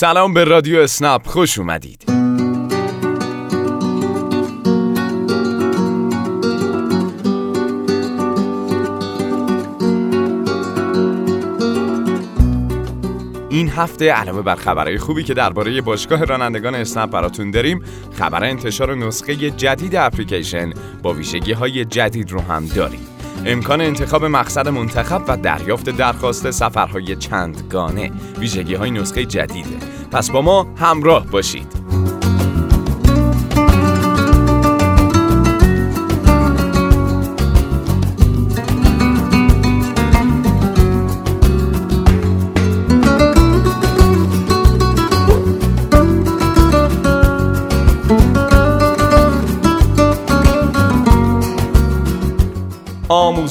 سلام به رادیو اسنپ خوش اومدید. این هفته علاوه بر خبرهای خوبی که درباره باشگاه رانندگان اسنپ براتون داریم خبر انتشار نسخه جدید اپلیکیشن با ویژگی های جدید رو هم داریم. امکان انتخاب مقصد منتخب و دریافت درخواست سفرهای چندگانه ویژگی های نسخه جدیده. پس با ما همراه باشید.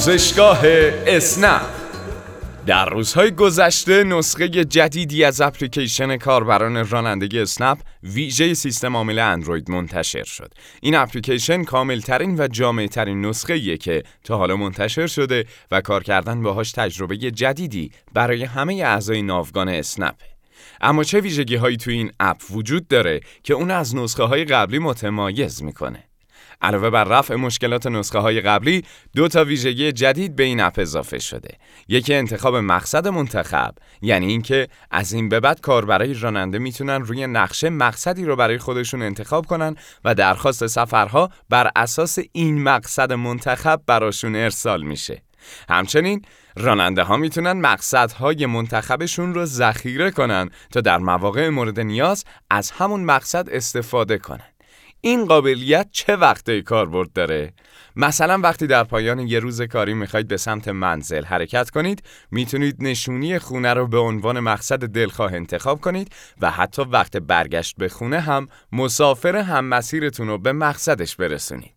آموزشگاه اسنپ در روزهای گذشته نسخه جدیدی از اپلیکیشن کاربران رانندگی اسنپ ویژه سیستم عامل اندروید منتشر شد. این اپلیکیشن کاملترین و جامعترین نسخه که تا حالا منتشر شده و کار کردن باهاش تجربه جدیدی برای همه اعضای ناوگان اسنپ. اما چه ویژگی هایی توی این اپ وجود داره که اون از نسخه های قبلی متمایز می‌کنه؟ علاوه بر رفع مشکلات نسخه های قبلی دو تا ویژگی جدید به این اپ اضافه شده. یکی انتخاب مقصد منتخب یعنی اینکه از این به بعد کاربرای راننده می‌تونن روی نقشه مقصدی رو برای خودشون انتخاب کنن و درخواست سفرها بر اساس این مقصد منتخب براشون ارسال میشه. همچنین راننده ها می‌تونن مقصدهای منتخبشون رو ذخیره کنن تا در مواقع مورد نیاز از همون مقصد استفاده کنن. این قابلیت چه وقته کاربرد داره؟ مثلا وقتی در پایان یه روز کاری می‌خواید به سمت منزل حرکت کنید می‌تونید نشونی خونه رو به عنوان مقصد دلخواه انتخاب کنید و حتی وقت برگشت به خونه هم مسافر هم مسیرتون رو به مقصدش برسونید.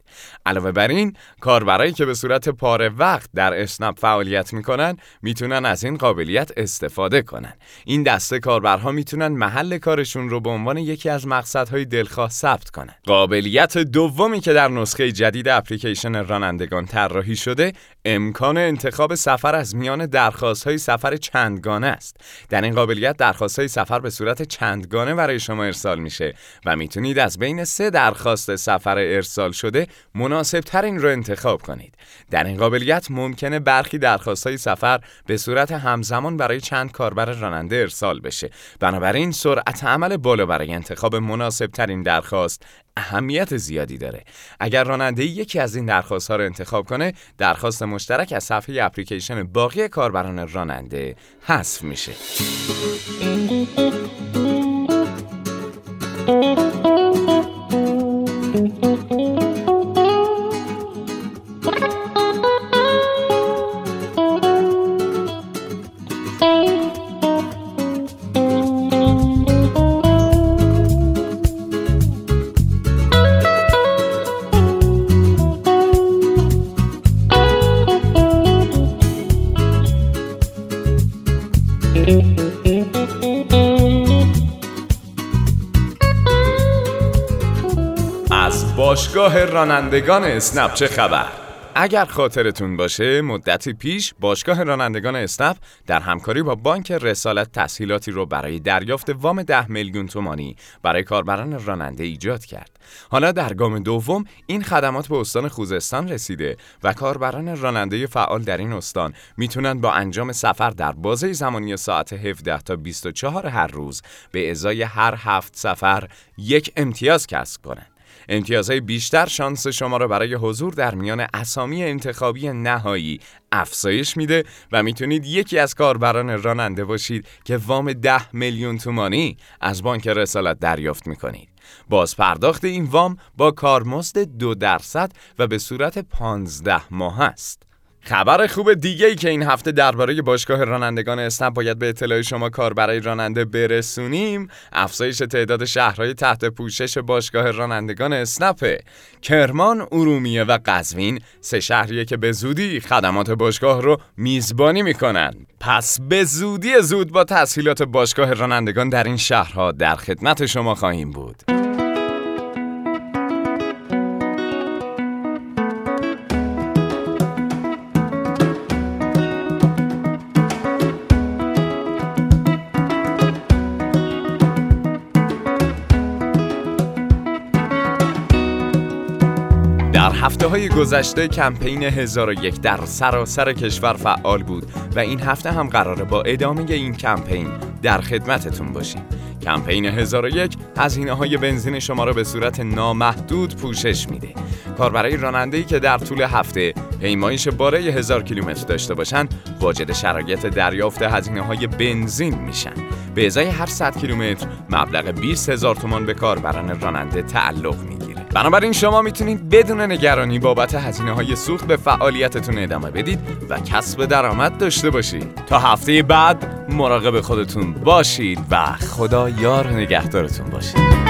علاوه بر این کاربرایی که به صورت پاره وقت در اسنپ فعالیت می‌کنن می‌تونن از این قابلیت استفاده کنن. این دسته کاربرها می‌تونن محل کارشون رو به عنوان یکی از مقصدهای دلخواه ثبت کنن. قابلیت دومی که در نسخه جدید اپلیکیشن رانندگان طراحی شده امکان انتخاب سفر از میان درخواست های سفر چندگانه است. در این قابلیت درخواست های سفر به صورت چندگانه برای شما ارسال میشه و می‌تونید از بین سه درخواست سفر ارسال شده مناسب ترین رو انتخاب کنید. در این قابلیت ممکنه برخی درخواست های سفر به صورت همزمان برای چند کاربر راننده ارسال بشه. بنابراین سرعت عمل بالا برای انتخاب مناسب ترین درخواست اهمیت زیادی داره. اگر راننده یکی از این درخواست ها رو انتخاب کنه درخواست مشترک از صفحه اپلیکیشن باقی کاربران راننده حذف میشه. از باشگاه رانندگان اسنپ چه خبر؟ اگر خاطرتون باشه مدتی پیش باشگاه رانندگان اسنپ در همکاری با بانک رسالت تسهیلاتی رو برای دریافت وام ده میلیون تومانی برای کاربران راننده ایجاد کرد. حالا در گام دوم این خدمات به استان خوزستان رسیده و کاربران راننده فعال در این استان می‌تونن با انجام سفر در بازه زمانی ساعت 17 تا 24 هر روز به ازای هر هفت سفر یک امتیاز کسب کنند. امتیازهای بیشتر شانس شما را برای حضور در میان اسامی انتخابی نهایی افزایش میده و می‌تونید یکی از کاربران راننده باشید که وام ده میلیون تومانی از بانک رسالت دریافت می‌کنید. باز پرداخت این وام با کارمزد دو درصد و به صورت پانزده ماه است. خبر خوب دیگه ای که این هفته درباره باشگاه رانندگان اسنپ باید به اطلاع شما کار برای راننده برسونیم افزایش تعداد شهرهای تحت پوشش باشگاه رانندگان اسنپه کرمان، ارومیه و قزوین سه شهریه که به زودی خدمات باشگاه رو میزبانی می‌کنن. پس به زودی زود با تسهیلات باشگاه رانندگان در این شهرها در خدمت شما خواهیم بود. هفته های گذشته کمپین 1001 در سراسر کشور فعال بود و این هفته هم قراره با ادامه این کمپین در خدمتتون باشیم. کمپین 1001 هزینه های بنزین شما را به صورت نامحدود پوشش میده. کاربرای راننده‌ای که در طول هفته پیمایش بالای هزار کیلومتر داشته باشن واجد شرایط دریافت هزینه های بنزین میشن. به ازای هر 100 کیلومتر مبلغ 20 هزار تومان به کاربران راننده تعلق می‌گیره بنابراین شما می‌تونید بدون نگرانی بابت هزینه های سوخت به فعالیتتون ادامه بدید و کسب درآمد داشته باشید. تا هفته بعد مراقب خودتون باشید و خدا یار نگهدارتون باشید